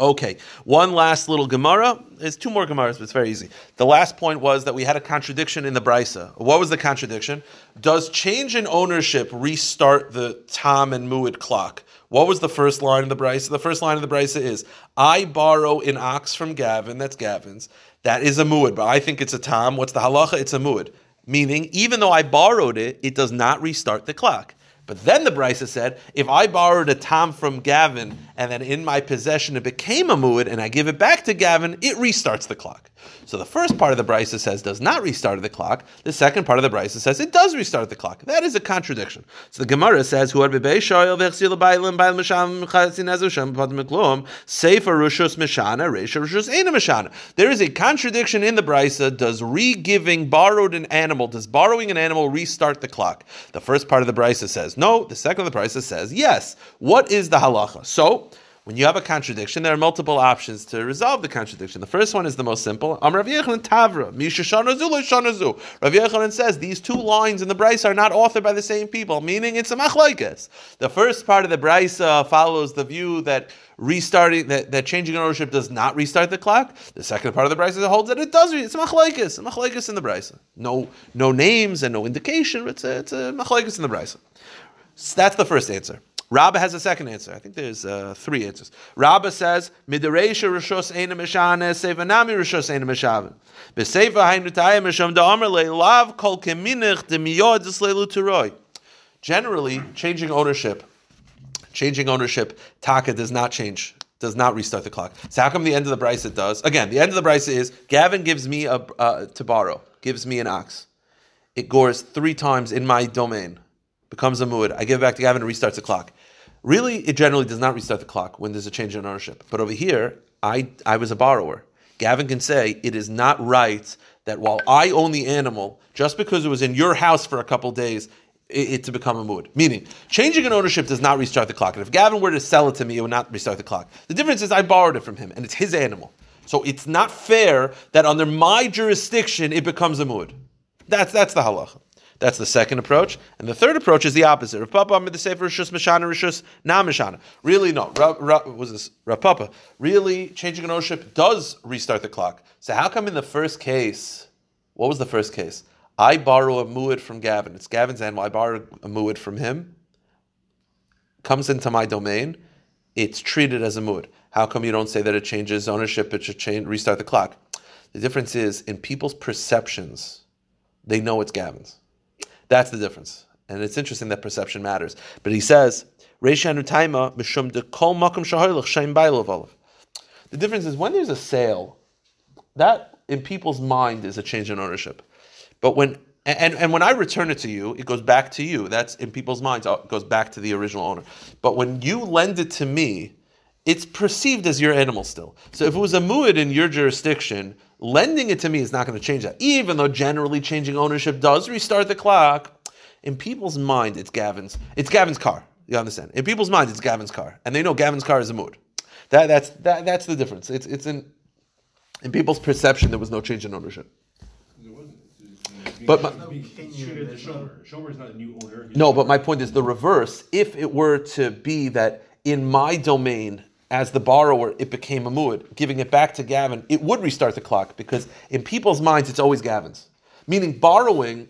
Okay, one last little Gemara. There's two more Gemaras, but it's very easy. The last point was that we had a contradiction in the Brisa. What was the contradiction? Does change in ownership restart the Tam and Muad clock? What was the first line of the Brisa? The first line of the Brisa is, I borrow an ox from Gavin, that's Gavin's. That is a Muad, but I think it's a Tam. What's the halacha? It's a Muad. Meaning, even though I borrowed it, it does not restart the clock. But then the Brisa said, if I borrowed a tam from Gavin and then in my possession it became a muad and I give it back to Gavin, it restarts the clock. So the first part of the Brisa says does not restart the clock. The second part of the Brisa says it does restart the clock. That is a contradiction. So the Gemara says, "Who Sefer Rushus Mishana, Resha Rushus Eina Mishana." There is a contradiction in the Brisa. Does re-giving borrowed an animal, does borrowing an animal restart the clock? The first part of the Brisa says no. The second of the Brisa says yes. What is the halacha? So. When you have a contradiction, there are multiple options to resolve the contradiction. The first one is the most simple. Am Rav Yochanan Tavra. Rav Yochanan says these two lines in the Brisa are not authored by the same people, meaning it's a machlokes. The first part of the Brisa follows the view that restarting that, that changing ownership does not restart the clock. The second part of the Brisa holds that it does. It's a machlokes in the Brisa. No, no names and no indication. But it's a, it's a in the Brisa. So that's the first answer. Rabba has a second answer. I think there's uh, three answers. Rabba says, "Midareisha rishos eina rishos eina mishavin." B'seifa hainu tayim misham da'amar le'lav kol keminich turoi. Generally, changing ownership, changing ownership, taka does not change, does not restart the clock. So how come the end of the Brisa it does? Again, the end of the Brisa is Gavin gives me a uh, to borrow, gives me an ox. It gores three times in my domain becomes a muad. I give it back to Gavin and restarts the clock. Really, it generally does not restart the clock when there's a change in ownership. But over here, I, I was a borrower. Gavin can say it is not right that while I own the animal, just because it was in your house for a couple days, it, it to become a muad. Meaning, changing an ownership does not restart the clock. And if Gavin were to sell it to me, it would not restart the clock. The difference is I borrowed it from him, and it's his animal. So it's not fair that under my jurisdiction it becomes a muad. That's that's the halacha. That's the second approach. And the third approach is the opposite. Rav Papa made the Sefer Rishus Mishana Rishus Na Mishana. Really, no. Rav, Rav, was this Rav Papa? Really, changing an ownership does restart the clock. So how come in the first case, what was the first case? I borrow a muad from Gavin. It's Gavin's animal. I borrow a muad from him. Comes into my domain. It's treated as a muad. How come you don't say that it changes ownership? It should change, restart the clock. The difference is in people's perceptions, they know it's Gavin's. That's the difference. And it's interesting that perception matters. But he says. The difference is when there's a sale, that in people's mind is a change in ownership. But when and, and when I return it to you, it goes back to you. That's in people's minds, uh, it goes back to the original owner. But when you lend it to me, it's perceived as your animal still. So if it was a muad in your jurisdiction, lending it to me is not going to change that. Even though generally changing ownership does restart the clock, in people's mind, it's Gavin's. It's Gavin's car. You understand? In people's mind, it's Gavin's car, and they know Gavin's car is a muad. That, that's that, that's the difference. It's it's in in people's perception there was no change in ownership. But my- It's being treated as Shomer. Shomer is not a new owner. He's No, but my point is the reverse. If it were to be that in my domain, as the borrower, it became a muad, giving it back to Gavin, it would restart the clock because in people's minds, it's always Gavin's. Meaning borrowing,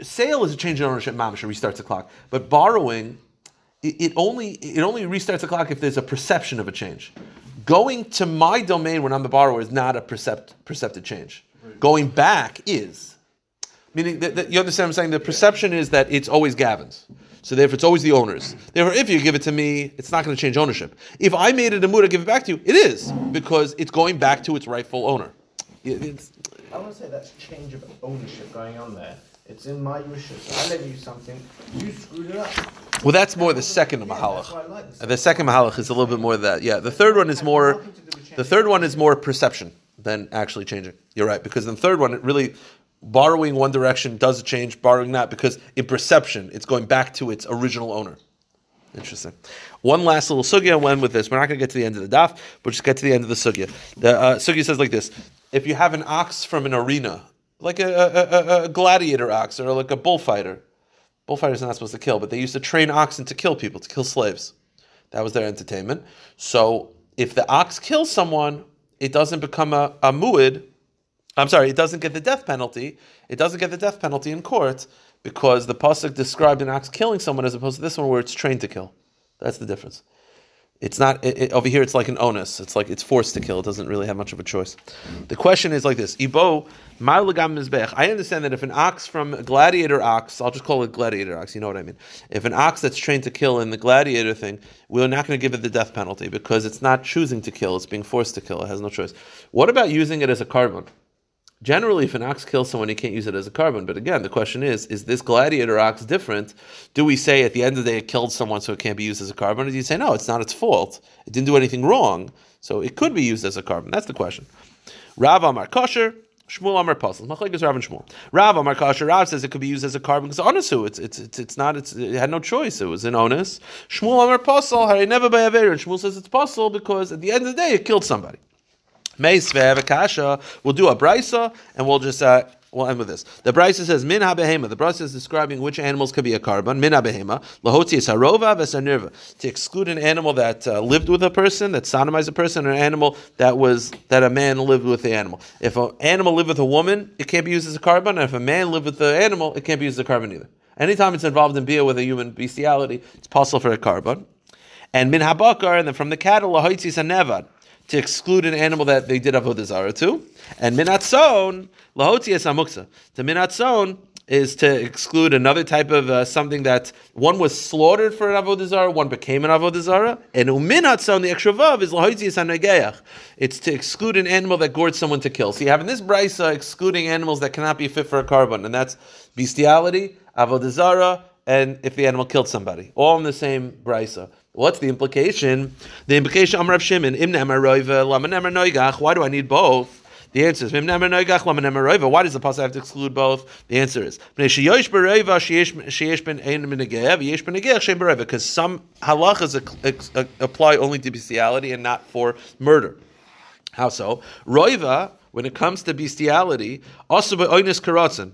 sale is a change in ownership, mamash, restarts the clock. But borrowing, it, it only it only restarts the clock if there's a perception of a change. Going to my domain when I'm the borrower is not a percept, percepted change. Going back is. Meaning that, that- you understand what I'm saying? The perception is that it's always Gavin's. So therefore, it's always the owner's. Therefore, if you give it to me, it's not going to change ownership. If I made it a muad to give it back to you, it is because it's going back to its rightful owner. It- it's- I want to say that's change of ownership going on there. It's in my wishes. I lent you something, you screwed it up. well, that's more the second mahalach. like the The second mahalach is a little bit more of that. Yeah, the third one is more. The third one is more perception than actually changing. You're right because in the third one, it really borrowing one direction does a change, borrowing that because in perception, it's going back to its original owner. Interesting. One last little sugya when with this. We're not going to get to the end of the daf, but just get to the end of the sugya. The uh, sugya says like this: If you have an ox from an arena, like a, a, a, a gladiator ox or like a bullfighter, bullfighters are not supposed to kill, but they used to train oxen to kill people, to kill slaves. That was their entertainment. So if the ox kills someone, it doesn't become a, a muad. I'm sorry, it doesn't get the death penalty. It doesn't get the death penalty in court because the pasuk described an ox killing someone as opposed to this one where it's trained to kill. That's the difference. It's not it, it- over here. It's like an onus. It's like it's forced to kill. It doesn't really have much of a choice. The question is like this: Ibo ma'ulagam mizbech. I understand that if an ox from a gladiator ox, I'll just call it gladiator ox. You know what I mean? If an ox that's trained to kill in the gladiator thing, we're not going to give it the death penalty because it's not choosing to kill; it's being forced to kill. It has no choice. What about using it as a korban? Generally, if an ox kills someone, he can't use it as a korban. But again, the question is: Is this gladiator ox different? Do we say at the end of the day it killed someone, so it can't be used as a korban? Or do you say no, it's not its fault; it didn't do anything wrong, so it could be used as a korban? That's the question. Rav Amar Kosher, Shmuel Amar Pasul. Machlekes Rav and Shmuel. Rav Amar Kosher. Rav says it could be used as a korban because onusu. It's it's it's, it's not. It's, it had no choice. It was an onus. Shmuel Amar Pasul. Hari never by Aver. And Shmuel says it's pasul because at the end of the day it killed somebody. Meisve Akasha. We'll do a brisa and we'll just uh, we'll end with this. The brisa says min habehema. The brisa is describing which animals could be a korban. Min habehema lahoti is harova vesanirva to exclude an animal that uh, lived with a person that sodomized a person, or an animal that was that a man lived with the animal. If an animal lived with a woman, it can't be used as a korban. And if a man lived with the animal, it can't be used as a korban either. Anytime it's involved in bia with a human bestiality, it's pasul for a korban. And min habakar, and then from the cattle, lahoitzis nevad to exclude an animal that they did avodah zarah to. And minatzon, lahotzias amuksa. To minatzon is to exclude another type of uh, something that one was slaughtered for an avodah zarah, one became an avodah zarah. And uminatzon, the extra vav, is lahotzias hanegeach. It's to exclude an animal that gored someone to kill. So you have in this brisa excluding animals that cannot be fit for a korban, and that's bestiality, avodah zarah, and if the animal killed somebody, all in the same brisa. What's the implication? The implication, Amar Rav Shimon, Im ne'emar roiva, lama ne'emar noigach. Why do I need both? The answer is. Why does the pasuk have to exclude both? The answer is. Because some halachas apply only to bestiality and not for murder. How so? Roiva, when it comes to bestiality, also by oinus karatzen.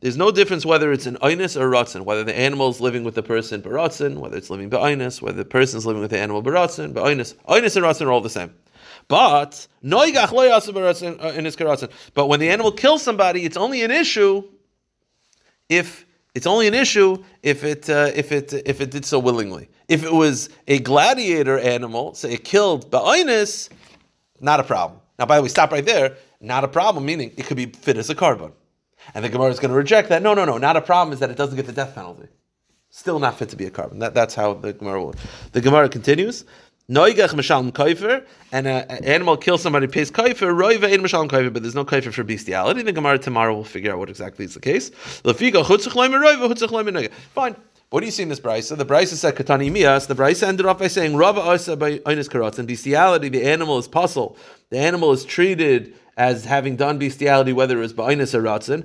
There's no difference whether it's an oinus or ratzin, whether the animal is living with the person baratzin, whether it's living ba'oinus, whether the person is living with the animal baratzin, ba'oinus. Oinus and ratzin are all the same. But yasa baratzin uh. But when the animal kills somebody, it's only an issue if it's only an issue if it uh, if it if it did so willingly. If it was a gladiator animal, say it killed ba'oinus, not a problem. Now, by the way, stop right there. Not a problem, meaning it could be fit as a korban. And the Gemara is going to reject that. No, no, no. Not a problem is that it doesn't get the death penalty. still not fit to be a korban. That, that's how the Gemara will. The Gemara continues. Noigach mishalm kaifer, and an animal kills somebody, pays kaifer, roiva in mishalm kaifer, but there's no kaifer for bestiality. The Gemara tomorrow will figure out what exactly is the case. Fine. What do you see in this brisa? The brisa said katani mias. The brisa ended off by saying rava osa by oinus karatz. In bestiality, the animal is pasul. The animal is treated as having done bestiality, whether it was ba'inus or ratzin.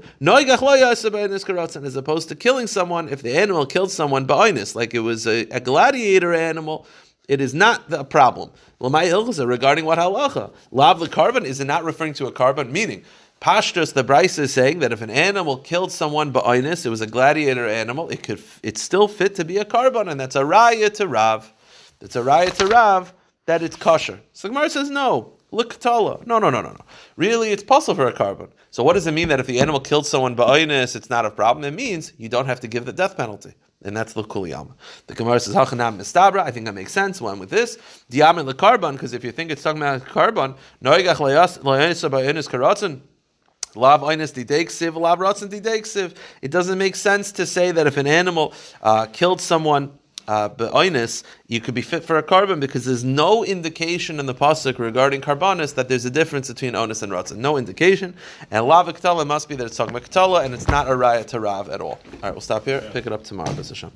As opposed to killing someone if the animal killed someone ba'inus, like it was a, a gladiator animal. It is not the problem. Lamai ilchasa regarding what halacha lav the korban is it not referring to a korban? Meaning, Pashtus, the Brisa is saying that if an animal killed someone ba'inus, it was a gladiator animal, it could it's still fit to be a korban, and that's a raya to Rav. It's a raya to Rav that it's kosher. So Gemara says no. Look katala. No, no, no, no, no. Really, it's pasul for a korban. So what does it mean that if the animal killed someone ba'inus, it's not a problem? It means you don't have to give the death penalty. And that's the kuliyama. The Gemara says hachanam mistabra. I think that makes sense. One with this diamin the korban, because if you think it's talking about korban, noigach layasa ba'inus karatzin. Lav einis dideksiv, lav ratzin dideksiv. It doesn't make sense to say that if an animal uh, killed someone uh, but oinus, you could be fit for a korban because there's no indication in the pasuk regarding korbanos that there's a difference between onus and ratzon. No indication. And lava ketala must be that it's talking about ketala and it's not a raya to rav at all. All right, we'll stop here. Yeah. Pick it up tomorrow, B'ez Hashem.